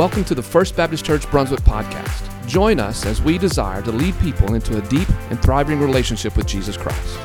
Welcome to the First Baptist Church Brunswick podcast. Join us as we desire to lead people into a deep and thriving relationship with Jesus Christ.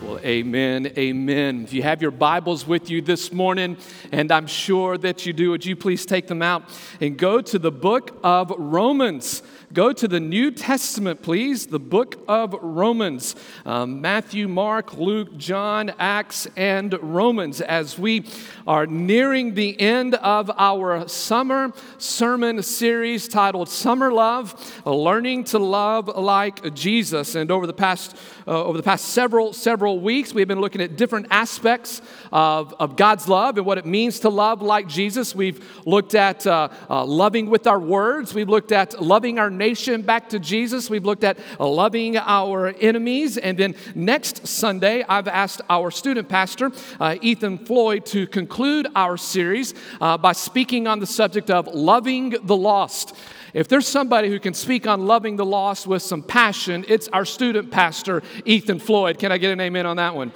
Well, amen, amen. If you have your Bibles with you this morning, and I'm sure that you do, would you please take them out and go to the book of Romans? Go to the New Testament, please, the book of Romans. Um, Matthew, Mark, Luke, John, Acts, and Romans. As we are nearing the end of our summer sermon series titled Summer Love Learning to Love Like Jesus. And over the past uh, over the past several, several weeks, we've been looking at different aspects of, of God's love and what it means to love like Jesus. We've looked at uh, uh, loving with our words, we've looked at loving our back to Jesus, we've looked at loving our enemies. And then next Sunday, I've asked our student pastor, uh, Ethan Floyd, to conclude our series uh, by speaking on the subject of loving the lost. If there's somebody who can speak on loving the lost with some passion, it's our student pastor, Ethan Floyd. Can I get an amen on that one?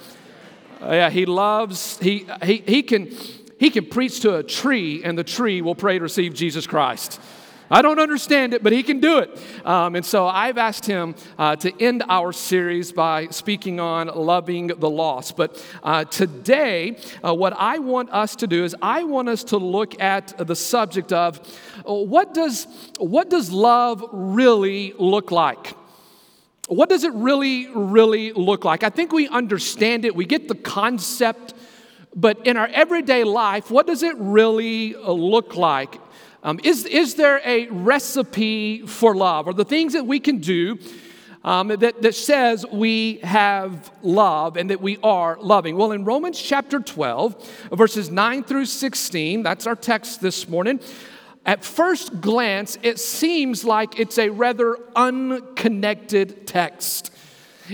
Uh, yeah, he loves, he, he, he, can, he can preach to a tree, and the tree will pray to receive Jesus Christ. I don't understand it, but he can do it. Um, and so I've asked him uh, to end our series by speaking on loving the lost. But uh, today, uh, what I want us to do is I want us to look at the subject of uh, what does, what does love really look like? What does it really, really look like? I think we understand it, we get the concept, but in our everyday life, what does it really uh, look like? Um, is, is there a recipe for love? Or the things that we can do um, that, that says we have love and that we are loving? Well, in Romans chapter 12, verses 9 through 16, that's our text this morning. At first glance, it seems like it's a rather unconnected text.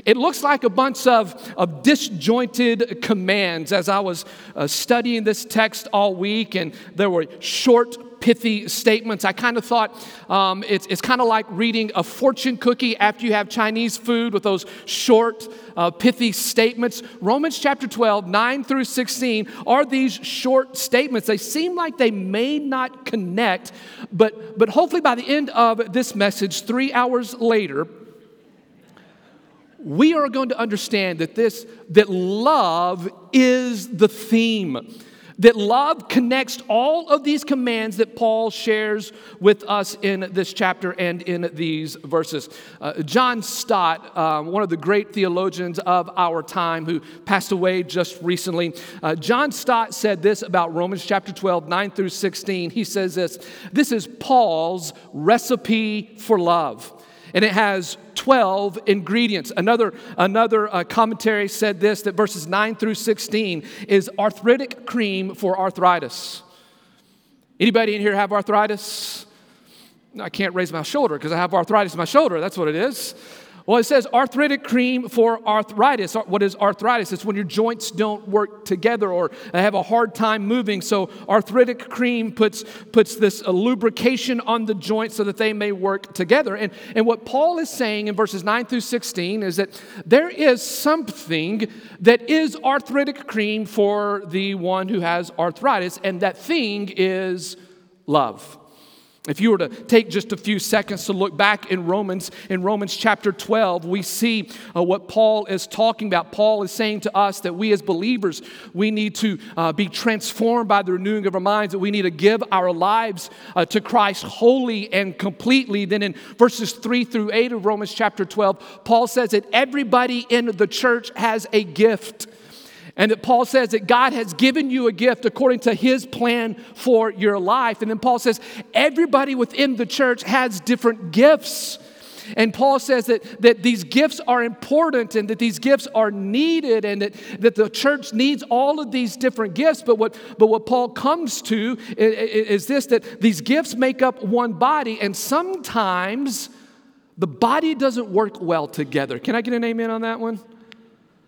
It looks like a bunch of, of disjointed commands as I was uh, studying this text all week, and there were short pithy statements. I kind of thought um, it's, it's kind of like reading a fortune cookie after you have Chinese food with those short, uh, pithy statements. Romans chapter 12, 9 through 16 are these short statements. They seem like they may not connect, but, but hopefully by the end of this message, three hours later, we are going to understand that this that love is the theme that love connects all of these commands that Paul shares with us in this chapter and in these verses. Uh, John Stott, um, one of the great theologians of our time who passed away just recently, uh, John Stott said this about Romans chapter 12, 9 through 16. He says this This is Paul's recipe for love and it has 12 ingredients. Another, another uh, commentary said this that verses 9 through 16 is arthritic cream for arthritis. Anybody in here have arthritis? I can't raise my shoulder because I have arthritis in my shoulder. That's what it is. Well, it says arthritic cream for arthritis. What is arthritis? It's when your joints don't work together or have a hard time moving. So, arthritic cream puts, puts this uh, lubrication on the joints so that they may work together. And, and what Paul is saying in verses 9 through 16 is that there is something that is arthritic cream for the one who has arthritis, and that thing is love. If you were to take just a few seconds to look back in Romans, in Romans chapter 12, we see uh, what Paul is talking about. Paul is saying to us that we as believers, we need to uh, be transformed by the renewing of our minds, that we need to give our lives uh, to Christ wholly and completely. Then in verses 3 through 8 of Romans chapter 12, Paul says that everybody in the church has a gift. And that Paul says that God has given you a gift according to his plan for your life. And then Paul says everybody within the church has different gifts. And Paul says that, that these gifts are important and that these gifts are needed and that, that the church needs all of these different gifts. But what, but what Paul comes to is, is this that these gifts make up one body, and sometimes the body doesn't work well together. Can I get an amen on that one?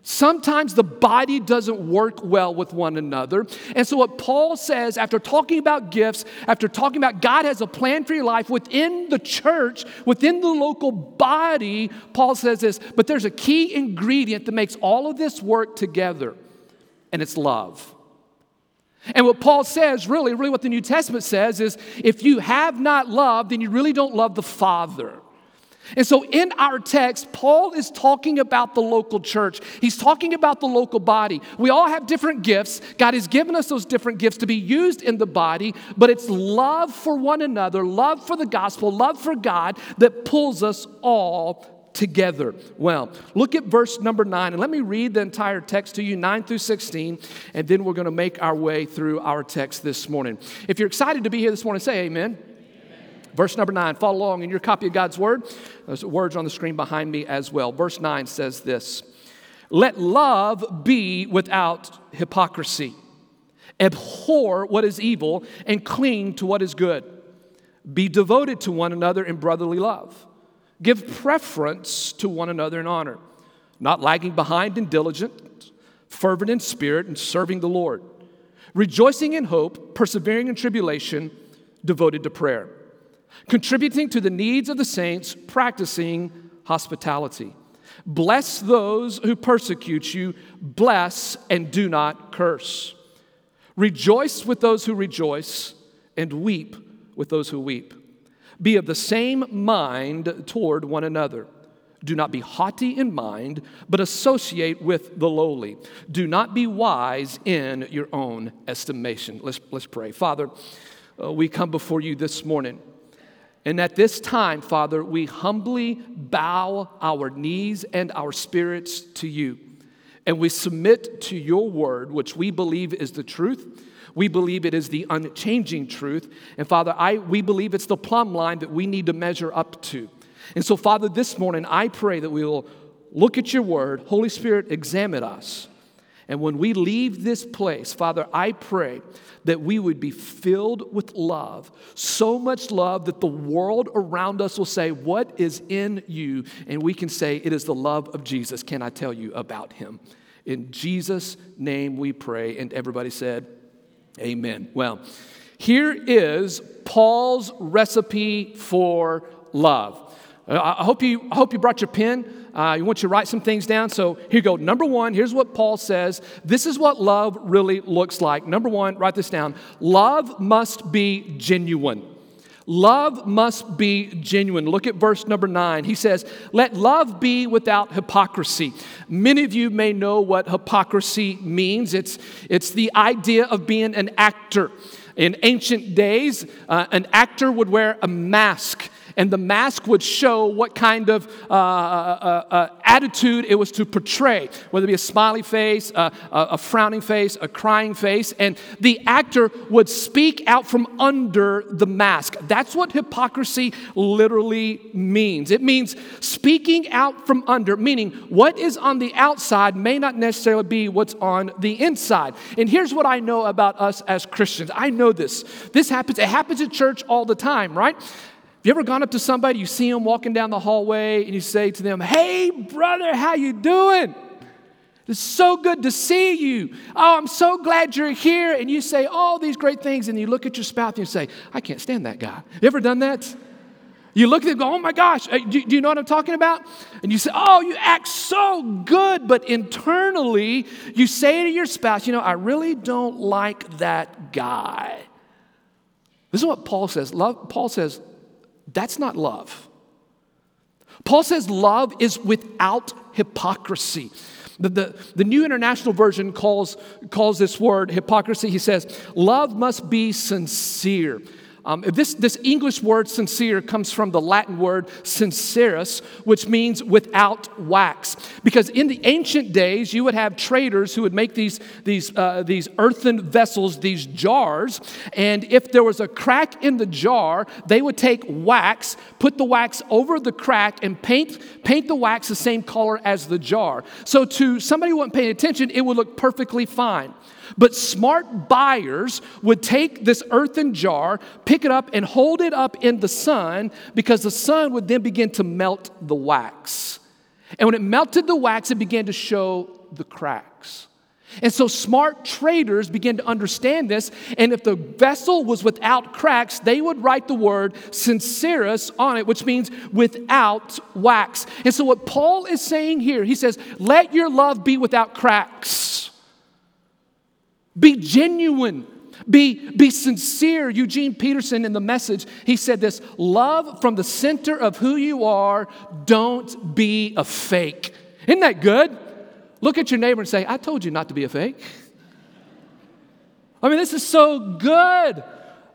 Sometimes the body doesn't work well with one another. And so, what Paul says after talking about gifts, after talking about God has a plan for your life within the church, within the local body, Paul says this, but there's a key ingredient that makes all of this work together. and it's love. And what Paul says, really, really what the New Testament says is if you have not love, then you really don't love the Father. And so in our text, Paul is talking about the local church. He's talking about the local body. We all have different gifts. God has given us those different gifts to be used in the body, but it's love for one another, love for the gospel, love for God that pulls us all together. Well, look at verse number nine, and let me read the entire text to you, nine through 16, and then we're going to make our way through our text this morning. If you're excited to be here this morning, say amen. Verse number nine, follow along in your copy of God's word. There's words on the screen behind me as well. Verse nine says this Let love be without hypocrisy. Abhor what is evil and cling to what is good. Be devoted to one another in brotherly love. Give preference to one another in honor, not lagging behind in diligence, fervent in spirit, and serving the Lord. Rejoicing in hope, persevering in tribulation, devoted to prayer contributing to the needs of the saints, practicing hospitality. Bless those who persecute you, bless and do not curse. Rejoice with those who rejoice, and weep with those who weep. Be of the same mind toward one another. Do not be haughty in mind, but associate with the lowly. Do not be wise in your own estimation. Let's, let's pray. Father, uh, we come before you this morning. And at this time, Father, we humbly bow our knees and our spirits to you. And we submit to your word, which we believe is the truth. We believe it is the unchanging truth. And Father, I, we believe it's the plumb line that we need to measure up to. And so, Father, this morning, I pray that we will look at your word. Holy Spirit, examine us. And when we leave this place, Father, I pray that we would be filled with love, so much love that the world around us will say, What is in you? And we can say, It is the love of Jesus. Can I tell you about him? In Jesus' name we pray. And everybody said, Amen. Well, here is Paul's recipe for love. Uh, I hope you, I hope you brought your pen. Uh, you want you to write some things down. So here you go. Number one, here's what Paul says. This is what love really looks like. Number one, write this down. Love must be genuine. Love must be genuine. Look at verse number nine. He says, Let love be without hypocrisy. Many of you may know what hypocrisy means it's, it's the idea of being an actor. In ancient days, uh, an actor would wear a mask and the mask would show what kind of uh, uh, uh, uh attitude it was to portray, whether it be a smiley face, uh, a frowning face, a crying face, and the actor would speak out from under the mask. That's what hypocrisy literally means. It means speaking out from under, meaning what is on the outside may not necessarily be what's on the inside. And here's what I know about us as Christians I know this. This happens, it happens at church all the time, right? You ever gone up to somebody, you see them walking down the hallway, and you say to them, Hey, brother, how you doing? It's so good to see you. Oh, I'm so glad you're here. And you say all these great things, and you look at your spouse and you say, I can't stand that guy. You ever done that? You look at them go, oh my gosh, uh, do, do, you know what I'm talking about? And you say, oh, you act so good, but internally you say to your spouse, you know, I really don't like that guy. This is what Paul says. Love, Paul says, that's not love. Paul says love is without hypocrisy. The, the, the, New International Version calls, calls this word hypocrisy. He says, Love must be sincere. Um, this, this English word sincere comes from the Latin word sincerus, which means without wax. Because in the ancient days, you would have traders who would make these, these, uh, these earthen vessels, these jars, and if there was a crack in the jar, they would take wax, put the wax over the crack, and paint, paint the wax the same color as the jar. So to somebody who wasn't paying attention, it would look perfectly fine. But smart buyers would take this earthen jar, pick it up, and hold it up in the sun because the sun would then begin to melt the wax. And when it melted the wax, it began to show the cracks. And so smart traders began to understand this. And if the vessel was without cracks, they would write the word sincerus on it, which means without wax. And so what Paul is saying here, he says, let your love be without cracks. Be genuine. Be, be sincere. Eugene Peterson in the message, he said this love from the center of who you are, don't be a fake. Isn't that good? Look at your neighbor and say, I told you not to be a fake. I mean, this is so good.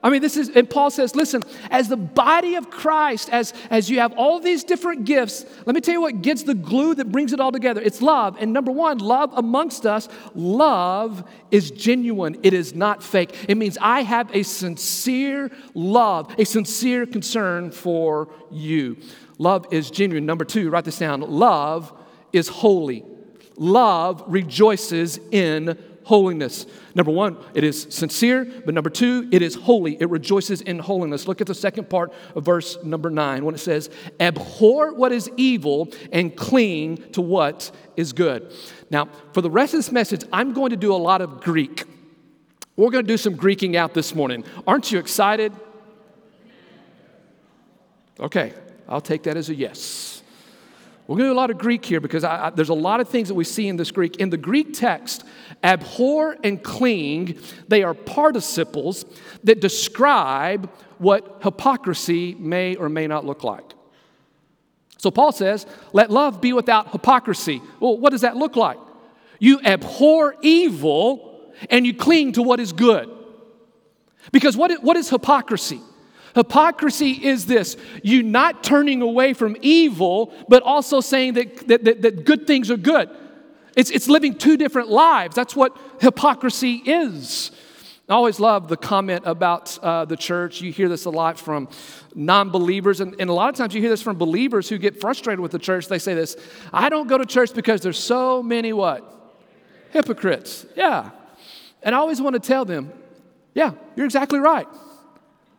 I mean, this is, and Paul says, listen, as the body of Christ, as, as you have all these different gifts, let me tell you what gets the glue that brings it all together. It's love. And number one, love amongst us, love is genuine, it is not fake. It means I have a sincere love, a sincere concern for you. Love is genuine. Number two, write this down love is holy. Love rejoices in holiness. Number one, it is sincere, but number two, it is holy. It rejoices in holiness. Look at the second part of verse number nine when it says, Abhor what is evil and cling to what is good. Now, for the rest of this message, I'm going to do a lot of Greek. We're going to do some Greeking out this morning. Aren't you excited? Okay, I'll take that as a yes. We're going to do a lot of Greek here because I, I, there's a lot of things that we see in this Greek. In the Greek text, abhor and cling, they are participles that describe what hypocrisy may or may not look like. So Paul says, let love be without hypocrisy. Well, what does that look like? You abhor evil and you cling to what is good. Because what, what is hypocrisy? Hypocrisy is this you not turning away from evil, but also saying that, that, that, that, good things are good. It's, it's living two different lives. That's what hypocrisy is. I always love the comment about uh, the church. You hear this a lot from non believers, and, and a lot of times you hear this from believers who get frustrated with the church. They say this I don't go to church because there's so many what? Hypocrites. Yeah. And I always want to tell them, yeah, you're exactly right.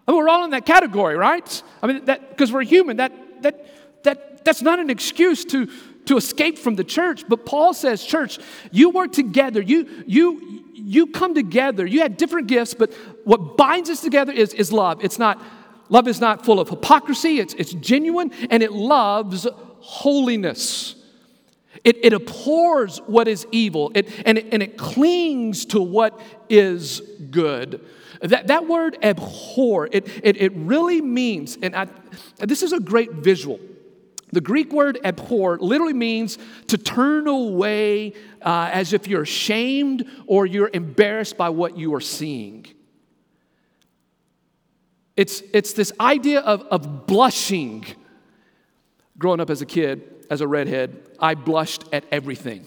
I mean, we're all in that category, right? I mean, that because we're human. That, that, that, that's not an excuse to, to escape from the church. But Paul says, church, you work together. You, you, you come together. You have different gifts, but what binds us together is, is love. It's not, love is not full of hypocrisy. It's, it's genuine, and it loves holiness. It, it abhors what is evil, it, and, it, and it clings to what is good. That, that word abhor, it, it, it really means, and I, this is a great visual. The Greek word abhor literally means to turn away uh, as if you're ashamed or you're embarrassed by what you are seeing. It's, it's this idea of, of blushing. Growing up as a kid, as a redhead, I blushed at everything.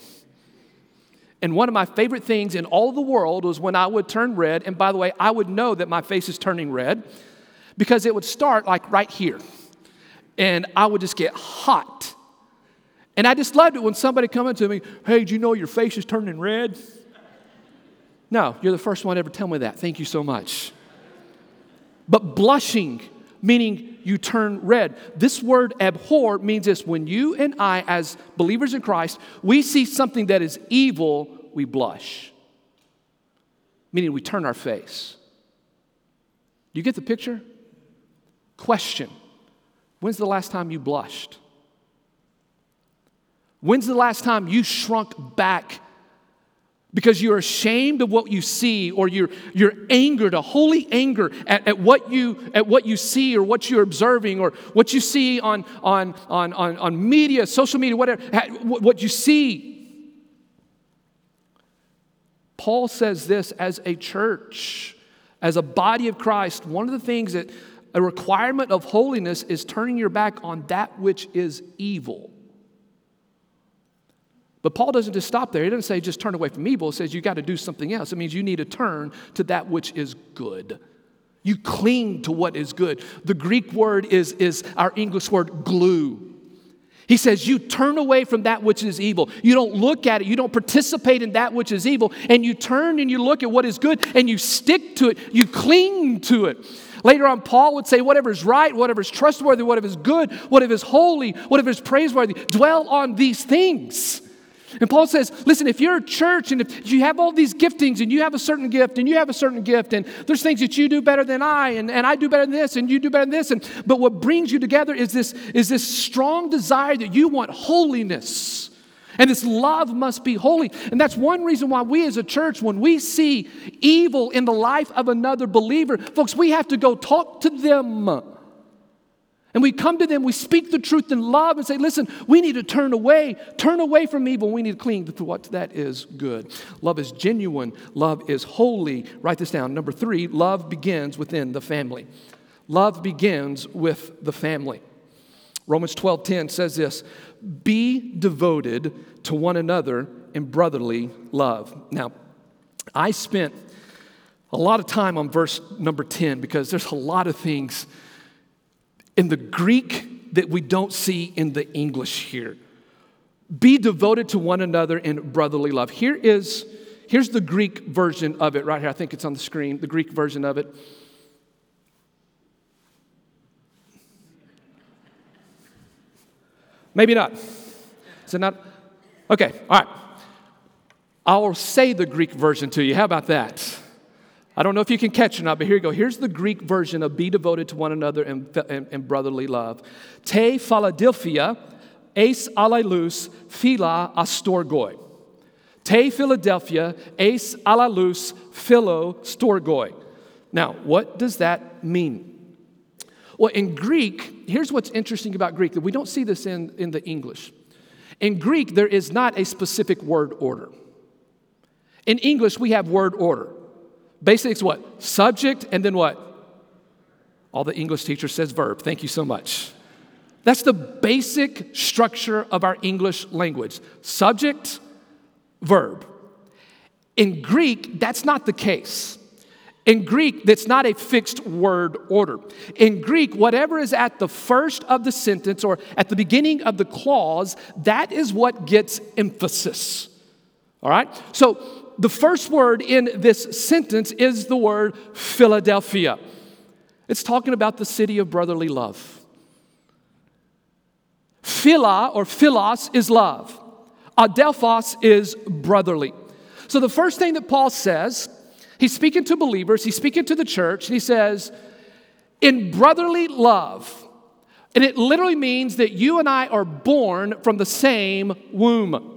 And one of my favorite things in all the world was when I would turn red. And by the way, I would know that my face is turning red because it would start like right here. And I would just get hot. And I just loved it when somebody come up to me, hey, do you know your face is turning red? No, you're the first one to ever tell me that. Thank you so much. But blushing, meaning you turn red. This word abhor means this when you and I, as believers in Christ, we see something that is evil, we blush, meaning we turn our face. You get the picture? Question When's the last time you blushed? When's the last time you shrunk back because you're ashamed of what you see or you're, you're angered, a holy anger at, at, what you, at what you see or what you're observing or what you see on, on, on, on, on media, social media, whatever, what you see. Paul says this as a church, as a body of Christ, one of the things that a requirement of holiness is turning your back on that which is evil. But Paul doesn't just stop there. He doesn't say just turn away from evil. He says you got to do something else. It means you need to turn to that which is good. You cling to what is good. The Greek word is, is our English word glue. He says, You turn away from that which is evil. You don't look at it. You don't participate in that which is evil. And you turn and you look at what is good and you stick to it. You cling to it. Later on, Paul would say, Whatever is right, whatever is trustworthy, whatever is good, whatever is holy, whatever is praiseworthy, dwell on these things. And Paul says, listen, if you're a church and if you have all these giftings and you have a certain gift and you have a certain gift and there's things that you do better than I and, and I do better than this and you do better than this, and, but what brings you together is this, is this strong desire that you want holiness. And this love must be holy. And that's one reason why we as a church, when we see evil in the life of another believer, folks, we have to go talk to them. And we come to them, we speak the truth in love and say, listen, we need to turn away, turn away from evil. We need to cling to what that is good. Love is genuine, love is holy. Write this down. Number three, love begins within the family. Love begins with the family. Romans 12:10 says this, "Be devoted to one another in brotherly love." Now, I spent a lot of time on verse number 10 because there's a lot of things in the Greek that we don't see in the English here. Be devoted to one another in brotherly love. Here is here's the Greek version of it right here. I think it's on the screen, the Greek version of it. Maybe not. Is it not? Okay, all right. I'll say the Greek version to you. How about that? I don't know if you can catch it or not, but here you go. Here's the Greek version of be devoted to one another in, in brotherly love. Te Philadelphia, eis alailus, phila astorgoi. Te Philadelphia, eis alalus, philo storgoi. Now, what does that mean? Well, in Greek, here's what's interesting about Greek that we don't see this in, in the English. In Greek, there is not a specific word order. In English, we have word order. Basically, it's what? Subject and then what? All the English teacher says verb. Thank you so much. That's the basic structure of our English language subject, verb. In Greek, that's not the case. In Greek, that's not a fixed word order. In Greek, whatever is at the first of the sentence or at the beginning of the clause, that is what gets emphasis. All right? So the first word in this sentence is the word Philadelphia. It's talking about the city of brotherly love. Phila or philos is love. Adelphos is brotherly. So the first thing that Paul says, he's speaking to believers, he's speaking to the church, and he says, in brotherly love. And it literally means that you and I are born from the same womb.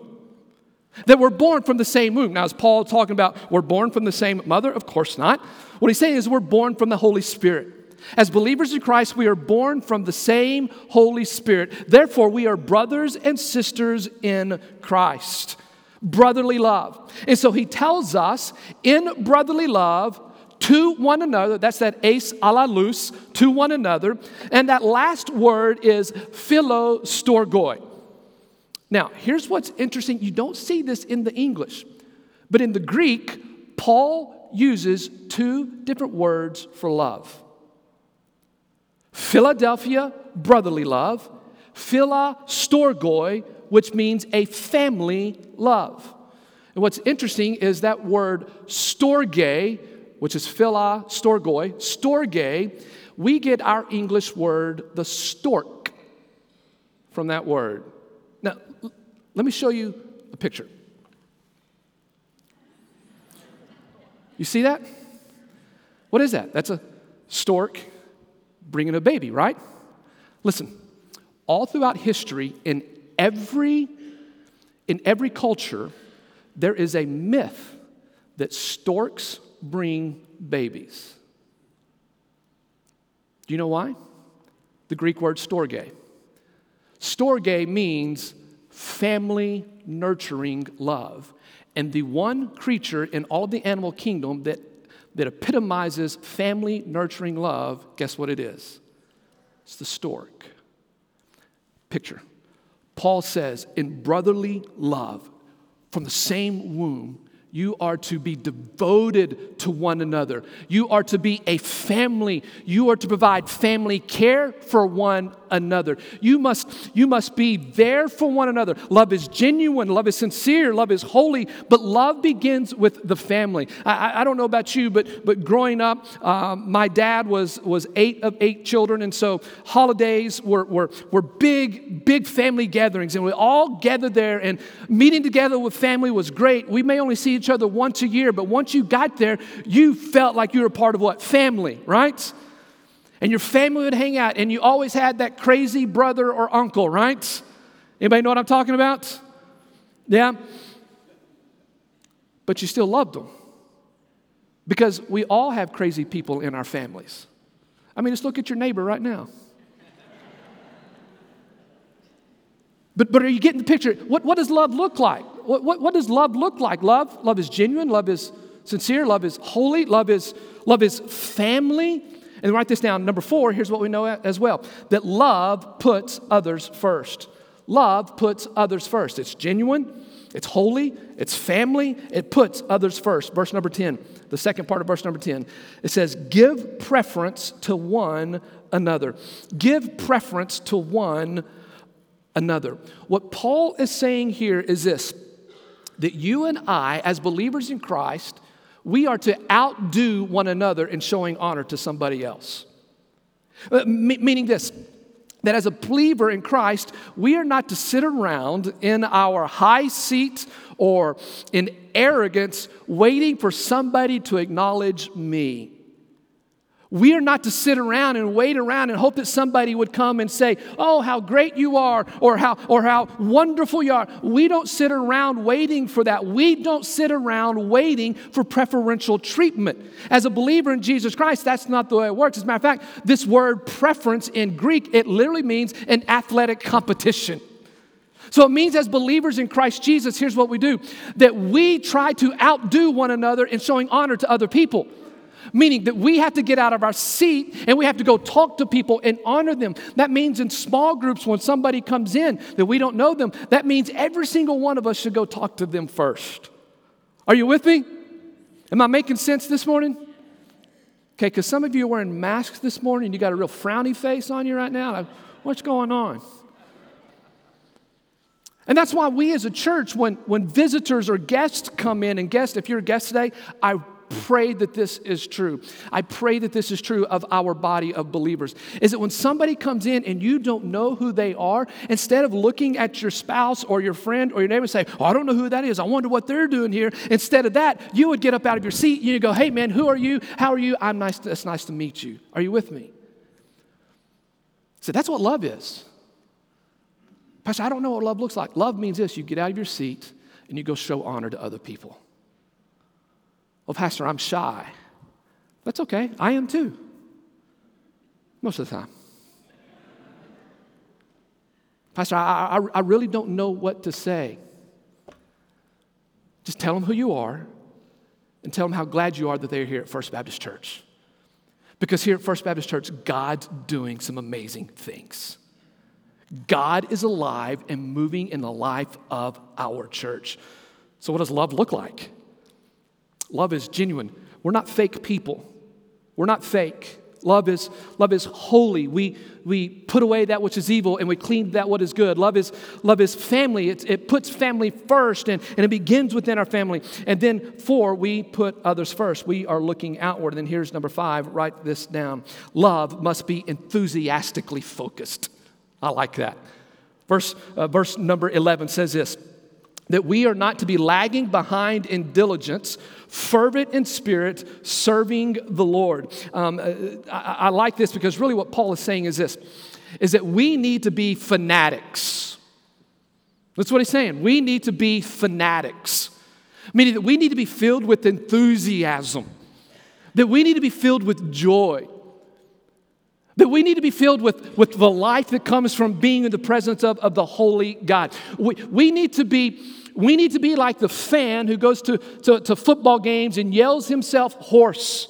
That we're born from the same womb. Now, is Paul talking about we're born from the same mother? Of course not. What he's saying is we're born from the Holy Spirit. As believers in Christ, we are born from the same Holy Spirit. Therefore, we are brothers and sisters in Christ. Brotherly love. And so he tells us in brotherly love to one another, that's that eis alalus, to one another. And that last word is philo storgoi. Now, here's what's interesting you don't see this in the English, but in the Greek, Paul uses two different words for love Philadelphia, brotherly love, phila storgoi, which means a family love. And what's interesting is that word storge, which is phila storgoi, storge, we get our English word the stork from that word. Now, let me show you a picture. You see that? What is that? That's a stork bringing a baby, right? Listen, all throughout history, in every, in every culture, there is a myth that storks bring babies. Do you know why? The Greek word storge. Storge means family nurturing love. And the one creature in all of the animal kingdom that, that epitomizes family nurturing love, guess what it is? It's the stork. Picture. Paul says, in brotherly love, from the same womb, you are to be devoted to one another. You are to be a family. You are to provide family care for one another. You must, you must be there for one another. Love is genuine, love is sincere, love is holy, but love begins with the family. I, I don't know about you, but, but growing up, um, my dad was, was eight of eight children, and so holidays were, were, were big, big family gatherings, and we all gathered there, and meeting together with family was great. We may only see each other once a year, but once you got there, you felt like you were part of what? Family, right? And your family would hang out, and you always had that crazy brother or uncle, right? Anybody know what I'm talking about? Yeah? But you still loved them. Because we all have crazy people in our families. I mean, just look at your neighbor right now. But, but are you getting the picture? What, what does love look like? What, what, what does love look like? Love, love is genuine, love is sincere, love is holy, love is, love is family. And write this down. Number four, here's what we know as well that love puts others first. Love puts others first. It's genuine, it's holy, it's family, it puts others first. Verse number 10, the second part of verse number 10, it says, Give preference to one another. Give preference to one another. What Paul is saying here is this that you and I, as believers in Christ, we are to outdo one another in showing honor to somebody else. Uh, meaning this, that as a believer in Christ, we are not to sit around in our high seat or in arrogance waiting for somebody to acknowledge me. We are not to sit around and wait around and hope that somebody would come and say, Oh, how great you are, or how, or how wonderful you are. We don't sit around waiting for that. We don't sit around waiting for preferential treatment. As a believer in Jesus Christ, that's not the way it works. As a matter of fact, this word preference in Greek, it literally means an athletic competition. So it means, as believers in Christ Jesus, here's what we do that we try to outdo one another in showing honor to other people meaning that we have to get out of our seat and we have to go talk to people and honor them. That means in small groups, when somebody comes in that we don't know them, that means every single one of us should go talk to them first. Are you with me? Am I making sense this morning? Okay, because some of you are wearing masks this morning, you got a real frowny face on you right now. What's going on? And that's why we as a church, when, when visitors or guests come in, and guests, if you're a guest today, I pray that this is true. I pray that this is true of our body of believers. Is that when somebody comes in and you don't know who they are, instead of looking at your spouse or your friend or your neighbor and say, Oh, I don't know who that is. I wonder what they're doing here. Instead of that, you would get up out of your seat and you go, Hey, man, who are you? How are you? I'm nice. To, it's nice to meet you. Are you with me? So that's what love is. Pastor, I don't know what love looks like. Love means this you get out of your seat and you go show honor to other people. Well, Pastor, I'm shy. That's okay. I am too. Most of the time. Pastor, I, I, I really don't know what to say. Just tell them who you are and tell them how glad you are that they're here at First Baptist Church. Because here at First Baptist Church, God's doing some amazing things. God is alive and moving in the life of our church. So, what does love look like? Love is genuine. We're not fake people. We're not fake. Love is, love is holy. We, we put away that which is evil and we clean that what is good. Love is, love is family. It, it puts family first and, and it begins within our family. And then, four, we put others first. We are looking outward. And then here's number five write this down. Love must be enthusiastically focused. I like that. Verse, uh, verse number 11 says this that we are not to be lagging behind in diligence, fervent in spirit, serving the Lord. Um, uh, I, I like this because really what Paul is saying is this is that we need to be fanatics. That's what he's saying. We need to be fanatics, meaning that we need to be filled with enthusiasm, that we need to be filled with joy, that we need to be filled with, with the life that comes from being in the presence of, of the holy God. We, we need to be we need to be like the fan who goes to, to, to football games and yells himself hoarse.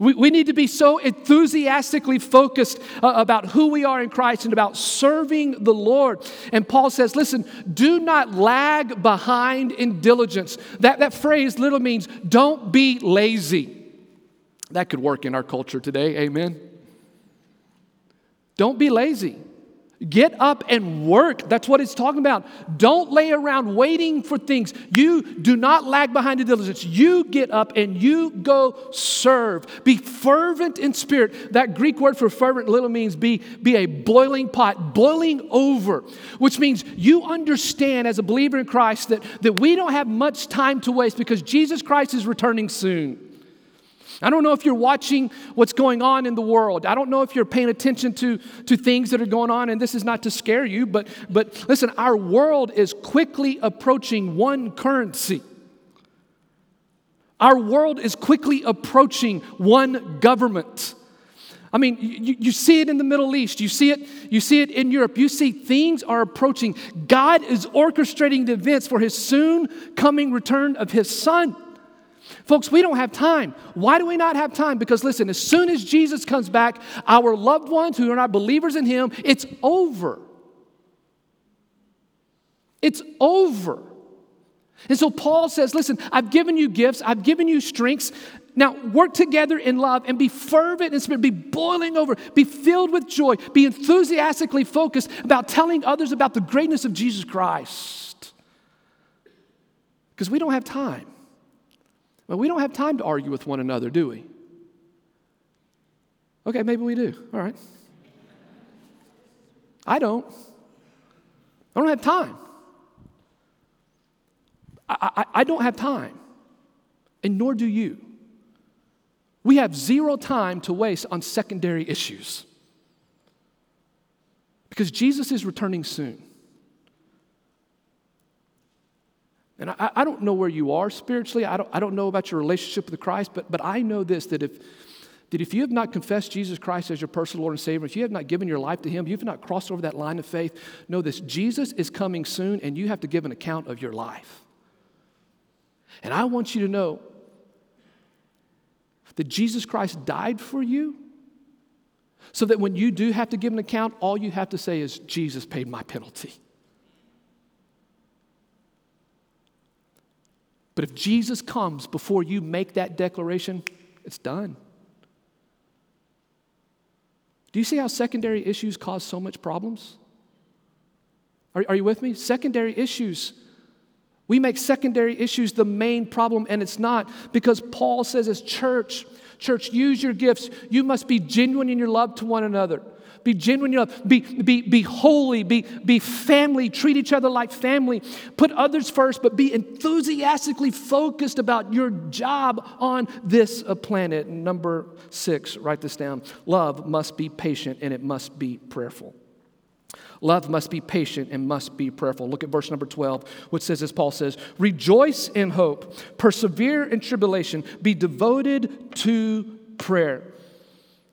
We, we need to be so enthusiastically focused uh, about who we are in Christ and about serving the Lord. And Paul says, listen, do not lag behind in diligence. That, that phrase literally means don't be lazy. That could work in our culture today, amen? Don't be lazy. Get up and work. That's what it's talking about. Don't lay around waiting for things. You do not lag behind the diligence. You get up and you go serve. Be fervent in spirit. That Greek word for fervent little means be, be a boiling pot, boiling over, which means you understand as a believer in Christ that, that we don't have much time to waste because Jesus Christ is returning soon. I don't know if you're watching what's going on in the world. I don't know if you're paying attention to, to things that are going on, and this is not to scare you, but, but listen, our world is quickly approaching one currency. Our world is quickly approaching one government. I mean, you, you, see it in the Middle East, you see it, you see it in Europe, you see things are approaching. God is orchestrating the events for his soon coming return of his son. Folks, we don't have time. Why do we not have time? Because listen, as soon as Jesus comes back, our loved ones who are not believers in him, it's over. It's over. And so Paul says, Listen, I've given you gifts, I've given you strengths. Now work together in love and be fervent in spirit, be boiling over, be filled with joy, be enthusiastically focused about telling others about the greatness of Jesus Christ. Because we don't have time. Well, we don't have time to argue with one another, do we? Okay, maybe we do. All right. I don't. I don't have time. I, I, I don't have time, and nor do you. We have zero time to waste on secondary issues because Jesus is returning soon. And I, I, don't know where you are spiritually. I don't, I don't know about your relationship with Christ, but, but I know this that if, that if you have not confessed Jesus Christ as your personal Lord and Savior, if you have not given your life to Him, you have not crossed over that line of faith, know this Jesus is coming soon and you have to give an account of your life. And I want you to know that Jesus Christ died for you so that when you do have to give an account, all you have to say is, Jesus paid my penalty. But if Jesus comes before you make that declaration, it's done. Do you see how secondary issues cause so much problems? Are, are you with me? Secondary issues we make secondary issues the main problem, and it's not because Paul says, as church, church, use your gifts. You must be genuine in your love to one another. Be genuine in your love. Be, be, be holy. Be, be family. Treat each other like family. Put others first, but be enthusiastically focused about your job on this uh, planet. Number six, write this down. Love must be patient and it must be prayerful. Love must be patient and must be prayerful. Look at verse number 12, which says, as Paul says, Rejoice in hope, persevere in tribulation, be devoted to prayer.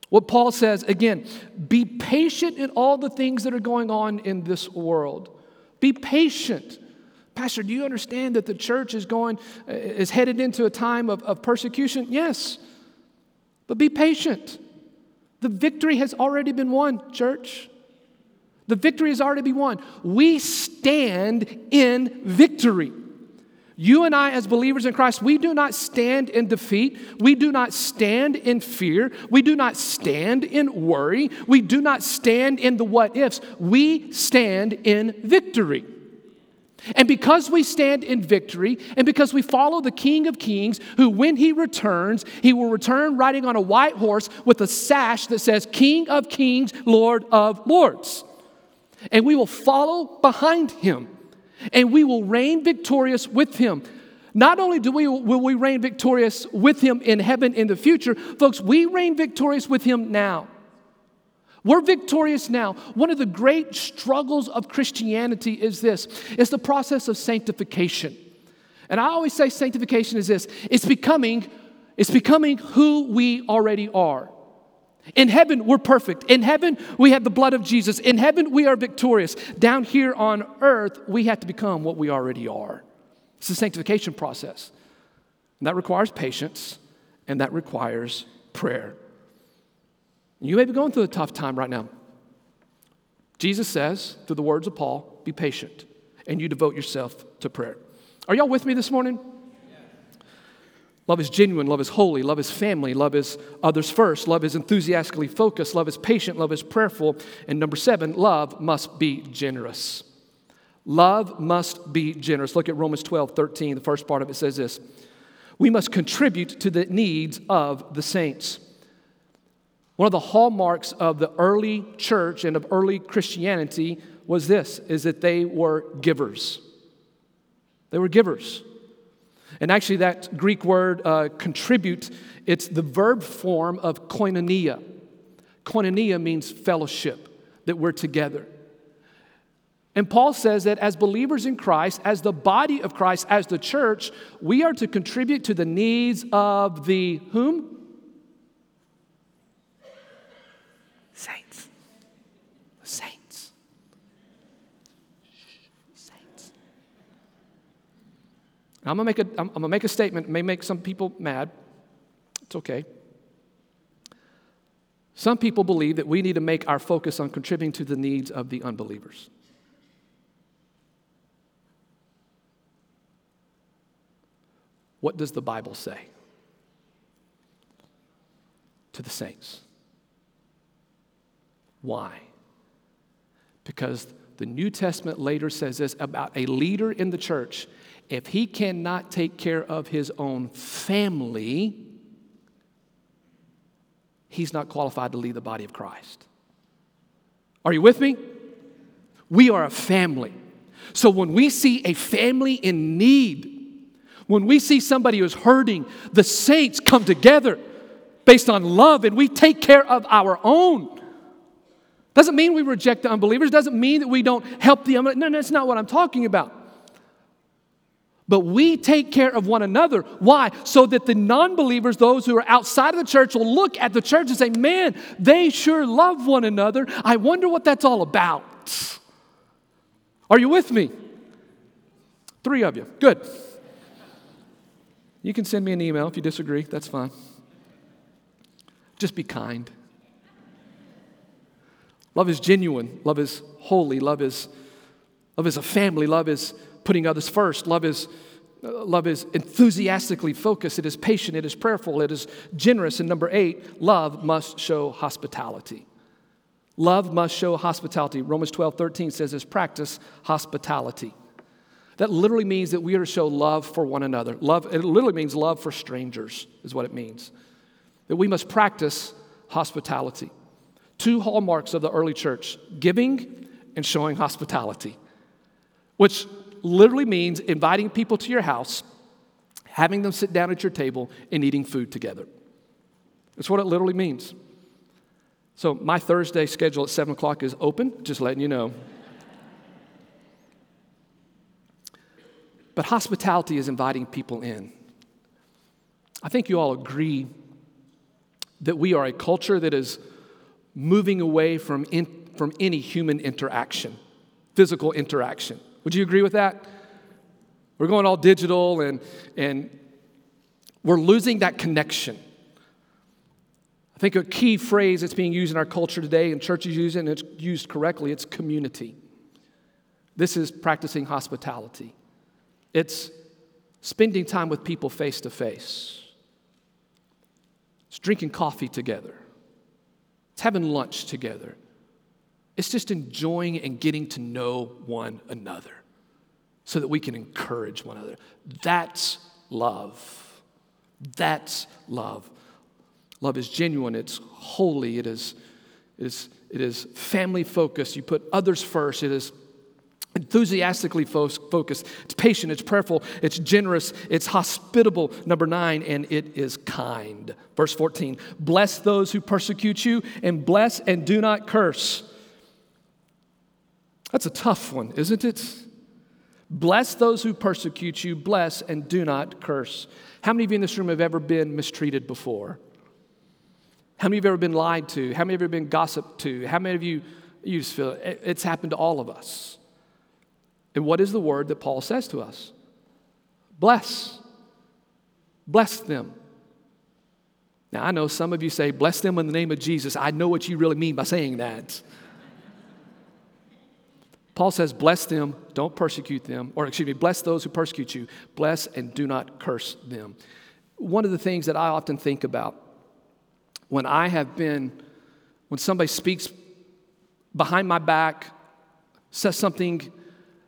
What Paul says, again, be patient in all the things that are going on in this world. Be patient. Pastor, do you understand that the church is going, uh, is headed into a time of, of persecution? Yes. But be patient. The victory has already been won, church. The victory has already been won. We stand in victory. You and I, as believers in Christ, we do not stand in defeat. We do not stand in fear. We do not stand in worry. We do not stand in the what ifs. We stand in victory. And because we stand in victory, and because we follow the King of Kings, who, when he returns, he will return riding on a white horse with a sash that says, King of Kings, Lord of Lords and we will follow behind him and we will reign victorious with him. Not only do we will we reign victorious with him in heaven in the future, folks, we reign victorious with him now. We're victorious now. One of the great struggles of Christianity is this. It's the process of sanctification. And I always say sanctification is this. It's becoming it's becoming who we already are. In heaven, we're perfect. In heaven, we have the blood of Jesus. In heaven, we are victorious. Down here on earth, we have to become what we already are. It's a sanctification process. And that requires patience and that requires prayer. You may be going through a tough time right now. Jesus says, through the words of Paul, be patient and you devote yourself to prayer. Are y'all with me this morning? Love is genuine, love is holy, love is family, love is others first, love is enthusiastically focused, love is patient, love is prayerful. And number seven, love must be generous. Love must be generous. Look at Romans 12, 13. The first part of it says this We must contribute to the needs of the saints. One of the hallmarks of the early church and of early Christianity was this is that they were givers. They were givers. And actually, that Greek word uh, contribute, it's the verb form of koinonia. Koinonia means fellowship, that we're together. And Paul says that as believers in Christ, as the body of Christ, as the church, we are to contribute to the needs of the whom? Saints. Saints. Saints. I'm gonna make a, I'm gonna make a statement. It may make some people mad. It's okay. Some people believe that we need to make our focus on contributing to the needs of the unbelievers. What does the Bible say to the saints? Why? Because the New Testament later says this about a leader in the church. If he cannot take care of his own family, he's not qualified to lead the body of Christ. Are you with me? We are a family. So when we see a family in need, when we see somebody who's hurting, the saints come together based on love and we take care of our own. Doesn't mean we reject the unbelievers, doesn't mean that we don't help the unbelievers. No, that's not what I'm talking about. But we take care of one another. Why? So that the non believers, those who are outside of the church, will look at the church and say, man, they sure love one another. I wonder what that's all about. Are you with me? Three of you. Good. You can send me an email if you disagree, that's fine. Just be kind. Love is genuine. Love is holy. Love is, love is a family. Love is putting others first. Love is, uh, love is enthusiastically focused. It is patient. It is prayerful. It is generous. And number eight, love must show hospitality. Love must show hospitality. Romans 12, 13 says this practice hospitality. That literally means that we are to show love for one another. Love, it literally means love for strangers, is what it means. That we must practice hospitality. Two hallmarks of the early church giving and showing hospitality, which literally means inviting people to your house, having them sit down at your table, and eating food together. That's what it literally means. So, my Thursday schedule at 7 o'clock is open, just letting you know. But hospitality is inviting people in. I think you all agree that we are a culture that is moving away from, in, from any human interaction, physical interaction. Would you agree with that? We're going all digital and, and we're losing that connection. I think a key phrase that's being used in our culture today, and churches use it, and it's used correctly, it's community. This is practicing hospitality. It's spending time with people face to face. It's drinking coffee together. It's having lunch together. It's just enjoying and getting to know one another so that we can encourage one another. That's love. That's love. Love is genuine, it's holy, it is, it is, it is family focused. You put others first, it is enthusiastically focused. It's patient, it's prayerful, it's generous, it's hospitable. Number nine, and it is kind. Verse 14 Bless those who persecute you, and bless and do not curse. That's a tough one, isn't it? Bless those who persecute you, bless and do not curse. How many of you in this room have ever been mistreated before? How many of you have ever been lied to? How many of you have ever been gossiped to? How many of you, you just feel it, it's happened to all of us? And what is the word that Paul says to us? Bless. Bless them. Now, I know some of you say, bless them in the name of Jesus. I know what you really mean by saying that. Paul says, bless them, don't persecute them, or excuse me, bless those who persecute you, bless and do not curse them. One of the things that I often think about when I have been, when somebody speaks behind my back, says something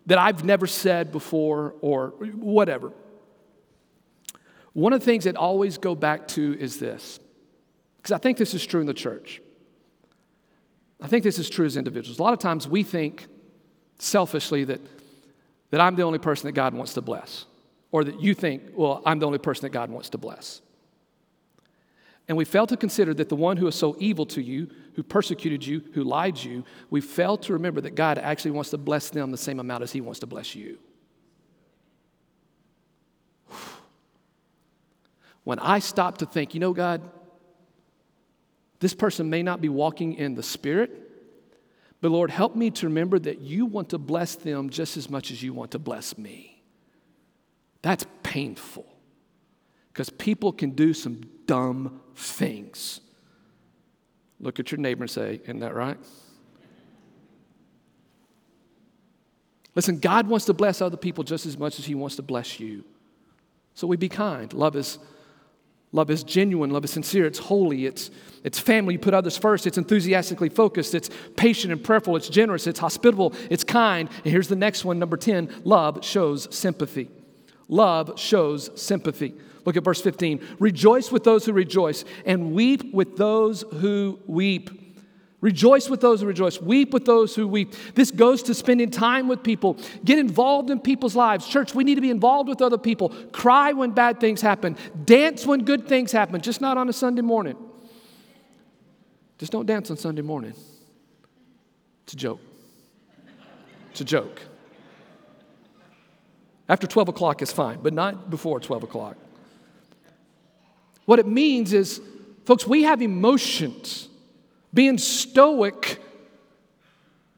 that I've never said before or whatever. One of the things that always go back to is this, because I think this is true in the church. I think this is true as individuals. A lot of times we think selfishly that, that I'm the only person that God wants to bless. or that you think, well, I'm the only person that God wants to bless. And we fail to consider that the one who is so evil to you, who persecuted you, who lied to you, we fail to remember that God actually wants to bless them the same amount as He wants to bless you. When I stop to think, you know, God, this person may not be walking in the Spirit, but Lord, help me to remember that you want to bless them just as much as you want to bless me. That's painful because people can do some dumb things. Look at your neighbor and say, Isn't that right? Listen, God wants to bless other people just as much as He wants to bless you. So we be kind. Love is, love is genuine, love is sincere, it's holy, it's, it's family, you put others first, it's enthusiastically focused, it's patient and prayerful, it's generous, it's hospitable, it's kind. And here's the next one, number 10 love shows sympathy. Love shows sympathy. Look at verse 15. Rejoice with those who rejoice, and weep with those who weep. Rejoice with those who rejoice. Weep with those who weep. This goes to spending time with people. Get involved in people's lives. Church, we need to be involved with other people. Cry when bad things happen. Dance when good things happen, just not on a Sunday morning. Just don't dance on Sunday morning. It's a joke. It's a joke. After 12 o'clock is fine, but not before 12 o'clock. What it means is, folks, we have emotions. Being stoic,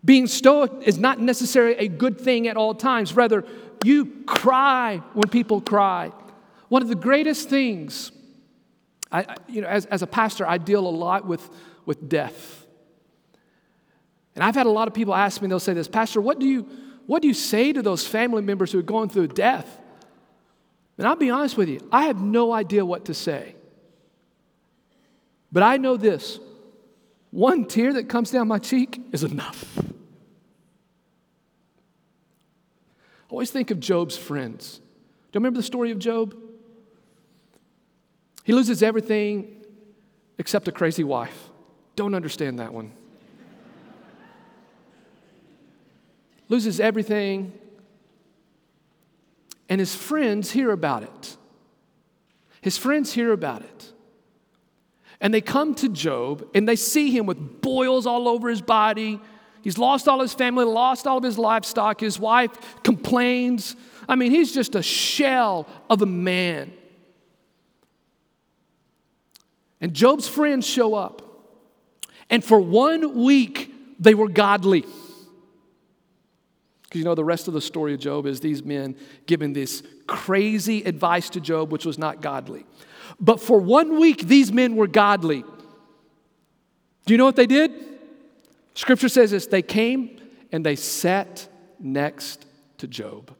being stoic is not necessarily a good thing at all times. Rather, you cry when people cry. One of the greatest things, I, you know, as, as a pastor, I deal a lot with, with death. And I've had a lot of people ask me, they'll say this, Pastor, what do you, what do you say to those family members who are going through death? And I'll be honest with you, I have no idea what to say. But I know this one tear that comes down my cheek is enough. Always think of Job's friends. Do you remember the story of Job? He loses everything except a crazy wife. Don't understand that one. loses everything, and his friends hear about it. His friends hear about it. And they come to Job and they see him with boils all over his body. He's lost all his family, lost all of his livestock. His wife complains. I mean, he's just a shell of a man. And Job's friends show up. And for one week, they were godly. Because you know, the rest of the story of Job is these men giving this crazy advice to Job, which was not godly. But for one week, these men were godly. Do you know what they did? Scripture says this they came and they sat next to Job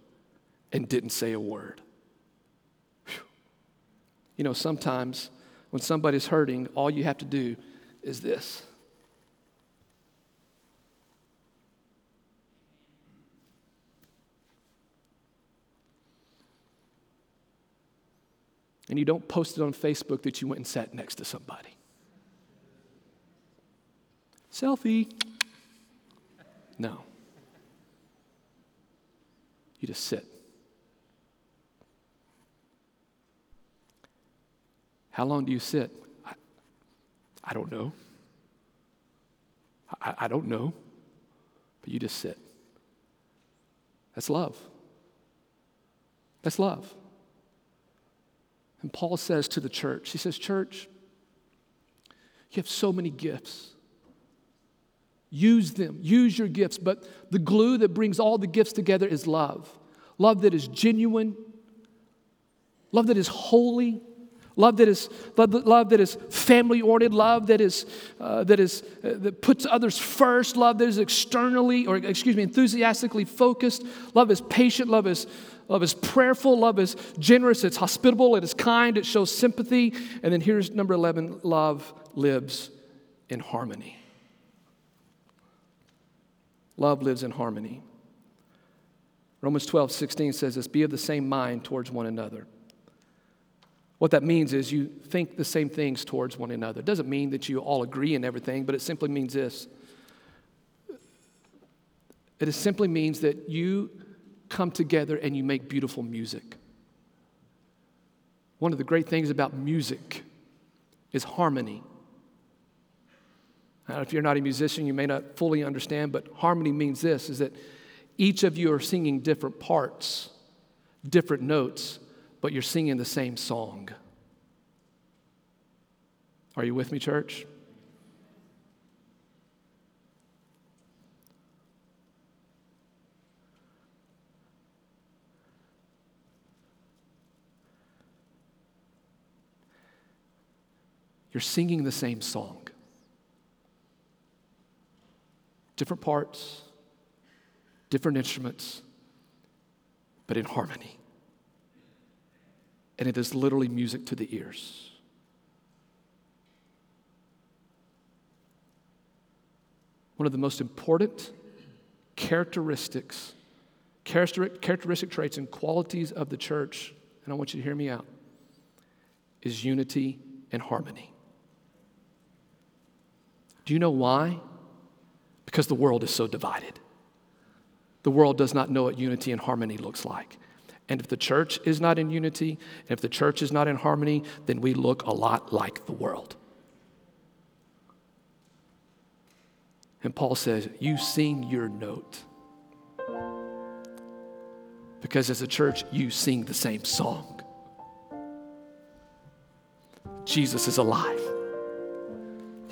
and didn't say a word. Whew. You know, sometimes when somebody's hurting, all you have to do is this. And you don't post it on Facebook that you went and sat next to somebody. Selfie. No. You just sit. How long do you sit? I, I don't know. I, I don't know. But you just sit. That's love. That's love. And Paul says to the church, he says, Church, you have so many gifts. Use them, use your gifts, but the glue that brings all the gifts together is love. Love that is genuine, love that is holy, love that is love, love that is family oriented, love that is uh, that is uh, that puts others first, love that is externally or excuse me enthusiastically focused. Love is patient, love is Love is prayerful, love is generous, it's hospitable, it is kind, it shows sympathy. And then here's number 11 love lives in harmony. Love lives in harmony. Romans 12, 16 says this be of the same mind towards one another. What that means is you think the same things towards one another. It doesn't mean that you all agree in everything, but it simply means this. It simply means that you come together and you make beautiful music. one of the great things about music is harmony. Now, if you're not a musician, you may not fully understand, but harmony means this is that each of you are singing different parts, different notes, but you're singing the same song. Are you with me, church? You're singing the same song. Different parts, different instruments, but in harmony. And it is literally music to the ears. One of the most important characteristics, characteristic traits and qualities of the church, and I want you to hear me out, is unity and harmony. Do you know why? Because the world is so divided. The world does not know what unity and harmony looks like. And if the church is not in unity, and if the church is not in harmony, then we look a lot like the world. And Paul says, You sing your note. Because as a church, you sing the same song. Jesus is alive.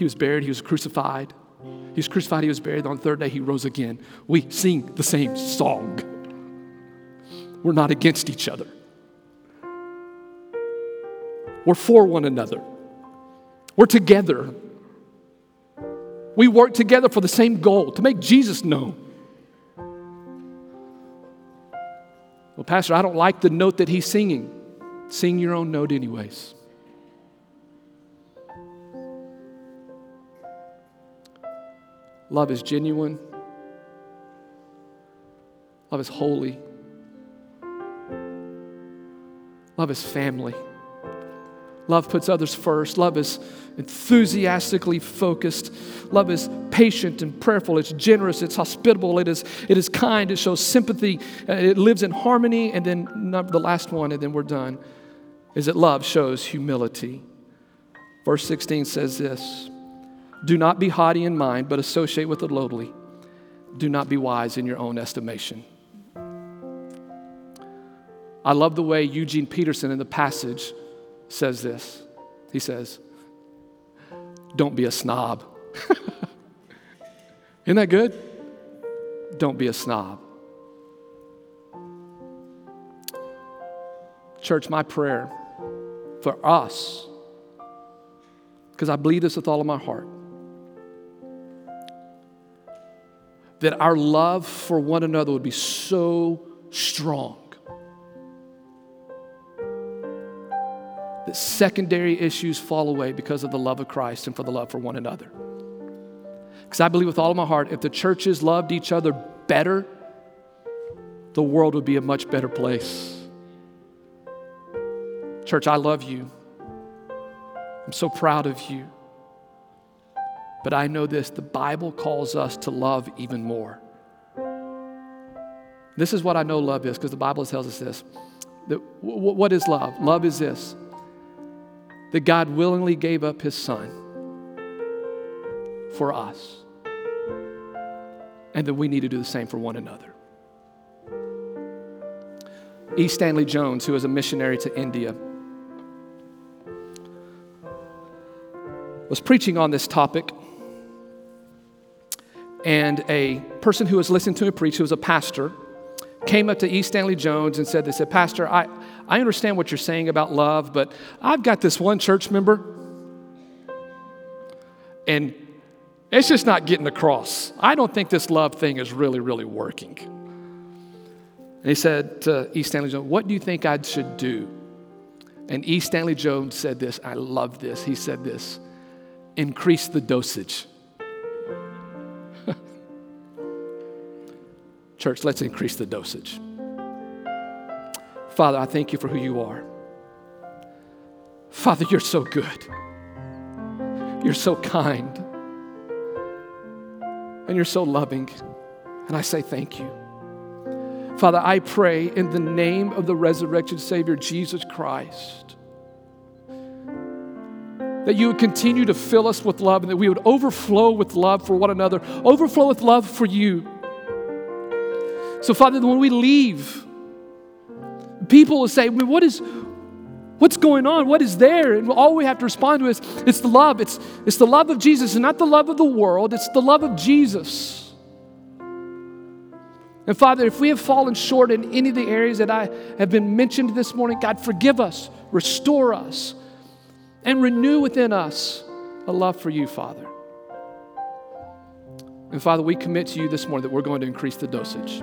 He was buried, he was crucified. He was crucified, he was buried. On the third day, he rose again. We sing the same song. We're not against each other, we're for one another. We're together. We work together for the same goal to make Jesus known. Well, Pastor, I don't like the note that he's singing. Sing your own note, anyways. Love is genuine. Love is holy. Love is family. Love puts others first. Love is enthusiastically focused. Love is patient and prayerful. It's generous. It's hospitable. It is, it is kind. It shows sympathy. Uh, it lives in harmony. And then the last one, and then we're done, is that love shows humility. Verse 16 says this do not be haughty in mind, but associate with the lowly. Do not be wise in your own estimation. I love the way Eugene Peterson in the passage says this. He says, Don't be a snob. Isn't that good? Don't be a snob. Church, my prayer for us, because I believe this with all of my heart that our love for one another would be so strong that secondary issues fall away because of the love of Christ and for the love for one another. Because I believe with all of my heart, if the churches loved each other better, the world would be a much better place. Church, I love you. I'm so proud of you. But I know this the Bible calls us to love even more. This is what I know love is because the Bible tells us this. That, w- what is love? Love is this that God willingly gave up his son for us, and that we need to do the same for one another. E. Stanley Jones, who was a missionary to India, was preaching on this topic and a person who was listening to him preach, who was a pastor, came up to E. Stanley Jones and said, They said, Pastor, I, I understand what you're saying about love, but I've got this one church member, and it's just not getting across. I don't think this love thing is really, really working. And he said to E. Stanley Jones, What do you think I should do? And E. Stanley Jones said this. I love this. He said this increase the dosage. Church, let's increase the dosage. Father, I thank you for who you are. Father, you're so good. You're so kind. And you're so loving. And I say thank you. Father, I pray in the name of the resurrected Savior, Jesus Christ, that you would continue to fill us with love and that we would overflow with love for one another, overflow with love for you. So, Father, when we leave, people will say, What is, What's going on? What is there? And all we have to respond to is it's the love. It's, it's the love of Jesus and not the love of the world. It's the love of Jesus. And Father, if we have fallen short in any of the areas that I have been mentioned this morning, God, forgive us, restore us, and renew within us a love for you, Father. And Father, we commit to you this morning that we're going to increase the dosage.